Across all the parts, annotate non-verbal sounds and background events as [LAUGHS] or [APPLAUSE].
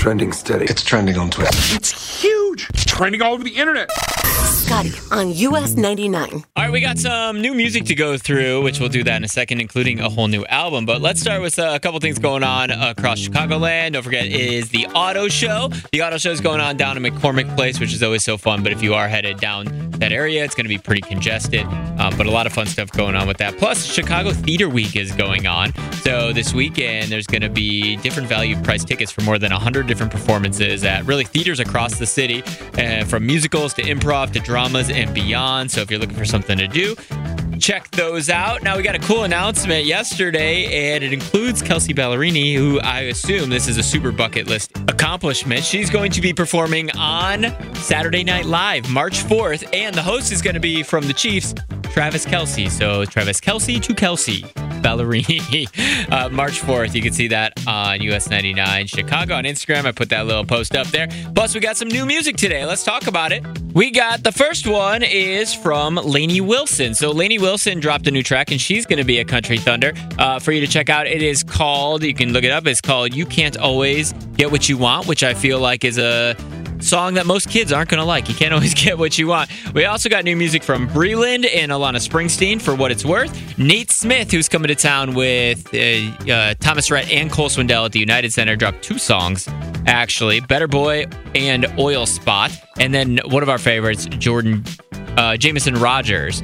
trending steady. It's trending on Twitter. It's huge. It's trending all over the internet. Scotty on US 99. All right, we got some new music to go through, which we'll do that in a second, including a whole new album. But let's start with uh, a couple things going on across Chicagoland. Don't forget, it is the Auto Show. The Auto Show is going on down in McCormick Place, which is always so fun. But if you are headed down that area, it's going to be pretty congested. Um, but a lot of fun stuff going on with that. Plus, Chicago Theater Week is going on. So this weekend, there's going to be different value price tickets for more than 100 different performances at really theaters across the city, uh, from musicals to improv to dramas and beyond. So if you're looking for something to do, check those out. Now we got a cool announcement yesterday, and it includes Kelsea Ballerini, who I assume this is a super bucket list accomplishment. She's going to be performing on Saturday Night Live, March 4th, and the host is going to be from the Chiefs, Travis Kelce. So Travis Kelce to Kelsea. Ballerini, [LAUGHS] uh, March 4th. You can see that on US 99 Chicago on Instagram. I put that little post up there. Plus, we got some new music today. Let's talk about it. We got the first one is from Lainey Wilson. So, Lainey Wilson dropped a new track, and she's going to be a Country Thunder uh, for you to check out. It is called, you can look it up, it's called You Can't Always Get What You Want, which I feel like is a song that most kids aren't going to like. You can't [LAUGHS] always get what you want. We also got new music from Breland and Alana Springsteen for what it's worth. Nate Smith, who's coming to town with uh, uh, Thomas Rhett and Cole Swindell at the United Center, dropped two songs, actually Better Boy and Oil Spot. And then one of our favorites, Jordan uh, Jameson Rodgers.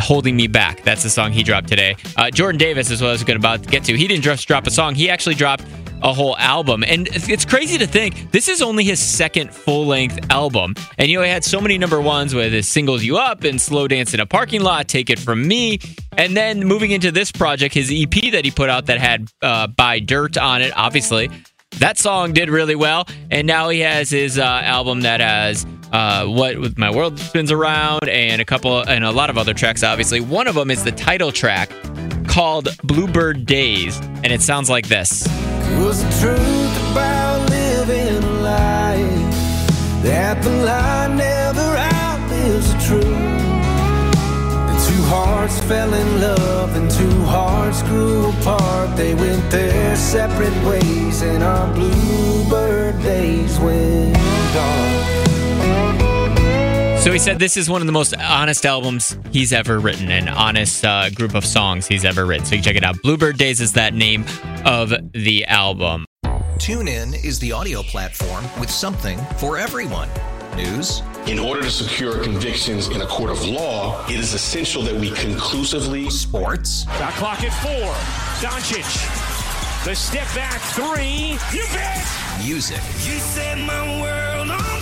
Holding Me Back. That's the song he dropped today. Uh, Jordan Davis is what I was going about to get to. He didn't just drop a song, he actually dropped a whole album. And it's crazy to think this is only his second full length album. And you know, he had so many number ones with his Singles You Up and Slow Dance in a Parking Lot, Take It From Me. And then moving into this project, his EP that he put out that had uh, Buy Dirt on it, obviously. That song did really well. And now he has his uh, album that has uh, what with my world spins around and a couple and a lot of other tracks obviously one of them is the title track called bluebird days and it sounds like this was the truth about living a lie? That the lie never outlives the truth. The two hearts fell in love and two hearts grew apart. They went their separate ways and our bluebird days went so he said this is one of the most honest albums he's ever written, an honest uh, group of songs he's ever written. So you can check it out. Bluebird Days is that name of the album. TuneIn is the audio platform with something for everyone. News. In order to secure convictions in a court of law, it is essential that we conclusively. Sports. Got clock at four. Doncic. The step back three. You bet. Music. You set my world on fire. And